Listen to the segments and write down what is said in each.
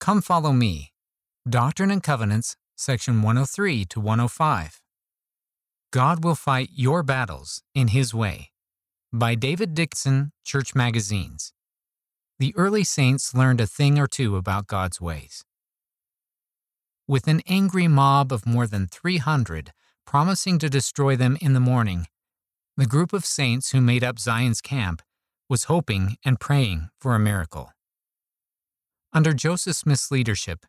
Come Follow Me Doctrine and Covenants, section 103 to 105. God Will Fight Your Battles in His Way by David Dixon, Church Magazines. The early saints learned a thing or two about God's ways. With an angry mob of more than 300 promising to destroy them in the morning, the group of saints who made up Zion's camp was hoping and praying for a miracle. Under Joseph Smith's leadership,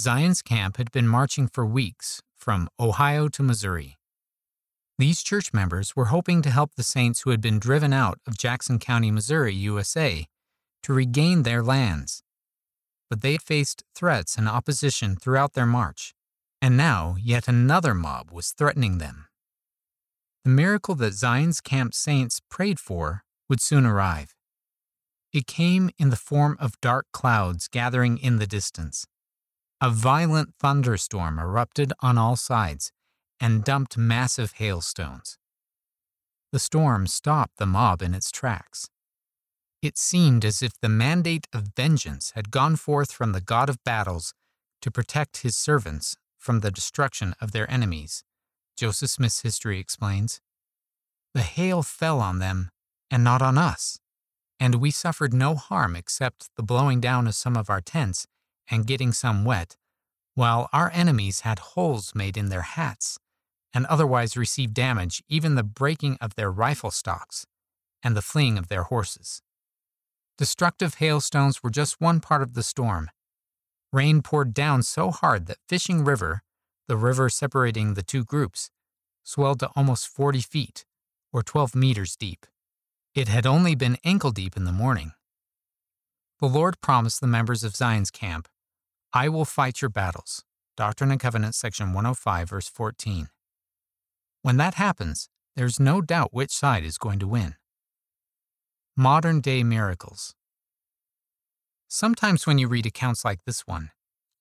Zion's camp had been marching for weeks from Ohio to Missouri. These church members were hoping to help the saints who had been driven out of Jackson County, Missouri, USA, to regain their lands. But they had faced threats and opposition throughout their march, and now yet another mob was threatening them. The miracle that Zion's camp saints prayed for would soon arrive. It came in the form of dark clouds gathering in the distance. A violent thunderstorm erupted on all sides and dumped massive hailstones. The storm stopped the mob in its tracks. It seemed as if the mandate of vengeance had gone forth from the God of battles to protect his servants from the destruction of their enemies, Joseph Smith's history explains. The hail fell on them and not on us and we suffered no harm except the blowing down of some of our tents and getting some wet, while our enemies had holes made in their hats and otherwise received damage, even the breaking of their rifle stocks and the fleeing of their horses. Destructive hailstones were just one part of the storm. Rain poured down so hard that Fishing River, the river separating the two groups, swelled to almost 40 feet, or 12 meters deep. It had only been ankle deep in the morning. The Lord promised the members of Zion's camp, I will fight your battles. Doctrine and Covenants, section 105, verse 14. When that happens, there's no doubt which side is going to win. Modern day miracles. Sometimes when you read accounts like this one,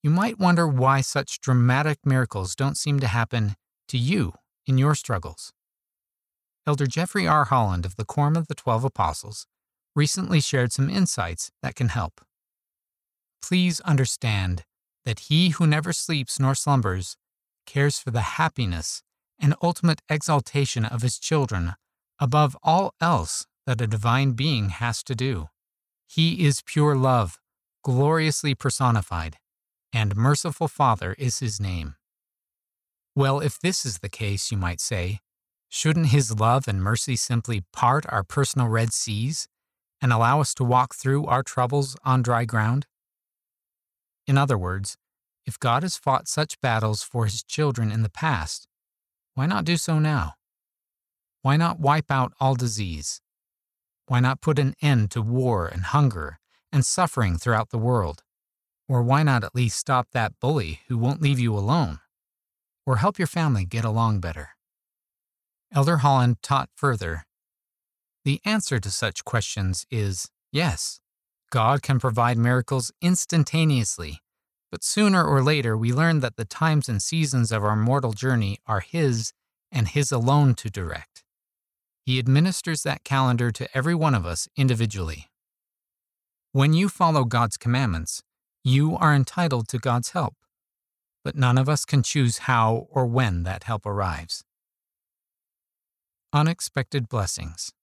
you might wonder why such dramatic miracles don't seem to happen to you in your struggles. Elder Jeffrey R. Holland of the Quorum of the Twelve Apostles recently shared some insights that can help. Please understand that he who never sleeps nor slumbers cares for the happiness and ultimate exaltation of his children above all else that a divine being has to do. He is pure love, gloriously personified, and merciful Father is his name. Well, if this is the case, you might say, Shouldn't His love and mercy simply part our personal Red Seas and allow us to walk through our troubles on dry ground? In other words, if God has fought such battles for His children in the past, why not do so now? Why not wipe out all disease? Why not put an end to war and hunger and suffering throughout the world? Or why not at least stop that bully who won't leave you alone? Or help your family get along better? Elder Holland taught further The answer to such questions is yes. God can provide miracles instantaneously, but sooner or later we learn that the times and seasons of our mortal journey are His and His alone to direct. He administers that calendar to every one of us individually. When you follow God's commandments, you are entitled to God's help, but none of us can choose how or when that help arrives. Unexpected blessings.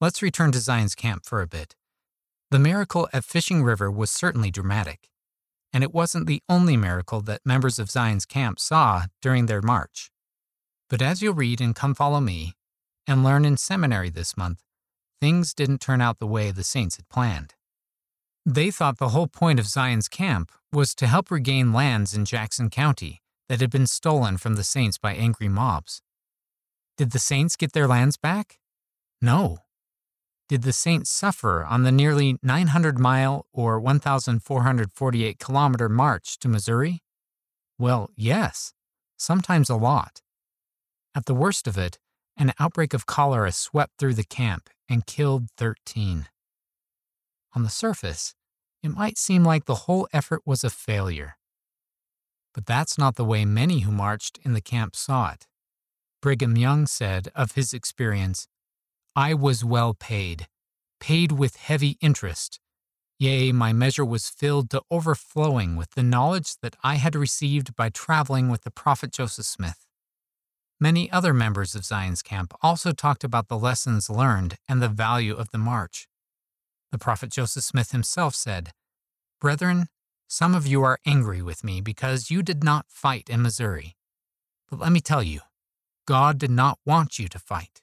Let's return to Zion's camp for a bit. The miracle at Fishing River was certainly dramatic, and it wasn't the only miracle that members of Zion's camp saw during their march. But as you'll read in Come Follow Me and learn in seminary this month, things didn't turn out the way the saints had planned. They thought the whole point of Zion's camp was to help regain lands in Jackson County that had been stolen from the saints by angry mobs. Did the saints get their lands back? No. Did the saints suffer on the nearly 900 mile or 1,448 kilometer march to Missouri? Well, yes, sometimes a lot. At the worst of it, an outbreak of cholera swept through the camp and killed 13. On the surface, it might seem like the whole effort was a failure. But that's not the way many who marched in the camp saw it. Brigham Young said of his experience I was well paid, paid with heavy interest, Yea, my measure was filled to overflowing with the knowledge that I had received by traveling with the prophet Joseph Smith. Many other members of Zion's camp also talked about the lessons learned and the value of the march. The prophet Joseph Smith himself said, Brethren, some of you are angry with me because you did not fight in Missouri. But let me tell you, God did not want you to fight.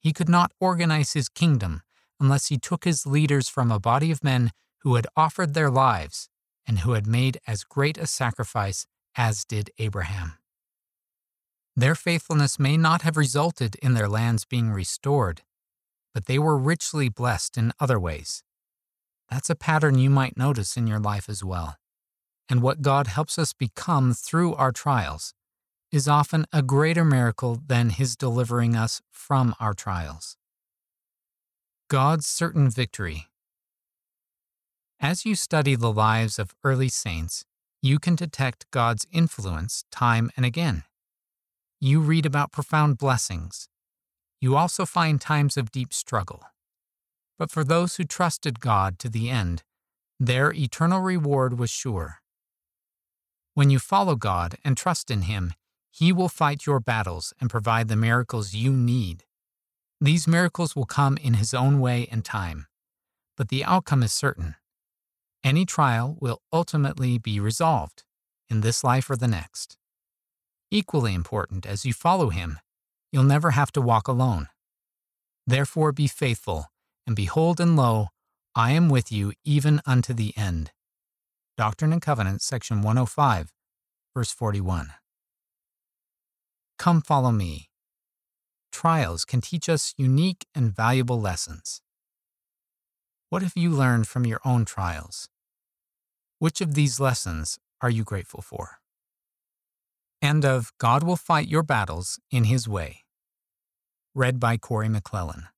He could not organize his kingdom unless he took his leaders from a body of men who had offered their lives and who had made as great a sacrifice as did Abraham. Their faithfulness may not have resulted in their lands being restored, but they were richly blessed in other ways. That's a pattern you might notice in your life as well. And what God helps us become through our trials is often a greater miracle than His delivering us from our trials. God's certain victory as you study the lives of early saints, you can detect God's influence time and again. You read about profound blessings. You also find times of deep struggle. But for those who trusted God to the end, their eternal reward was sure. When you follow God and trust in Him, He will fight your battles and provide the miracles you need. These miracles will come in His own way and time, but the outcome is certain. Any trial will ultimately be resolved, in this life or the next. Equally important, as you follow Him, you'll never have to walk alone. Therefore be faithful, and behold, and lo, I am with you even unto the end. Doctrine and Covenants, section 105, verse 41. Come follow me. Trials can teach us unique and valuable lessons. What have you learned from your own trials? Which of these lessons are you grateful for? End of God Will Fight Your Battles in His Way. Read by Corey McClellan.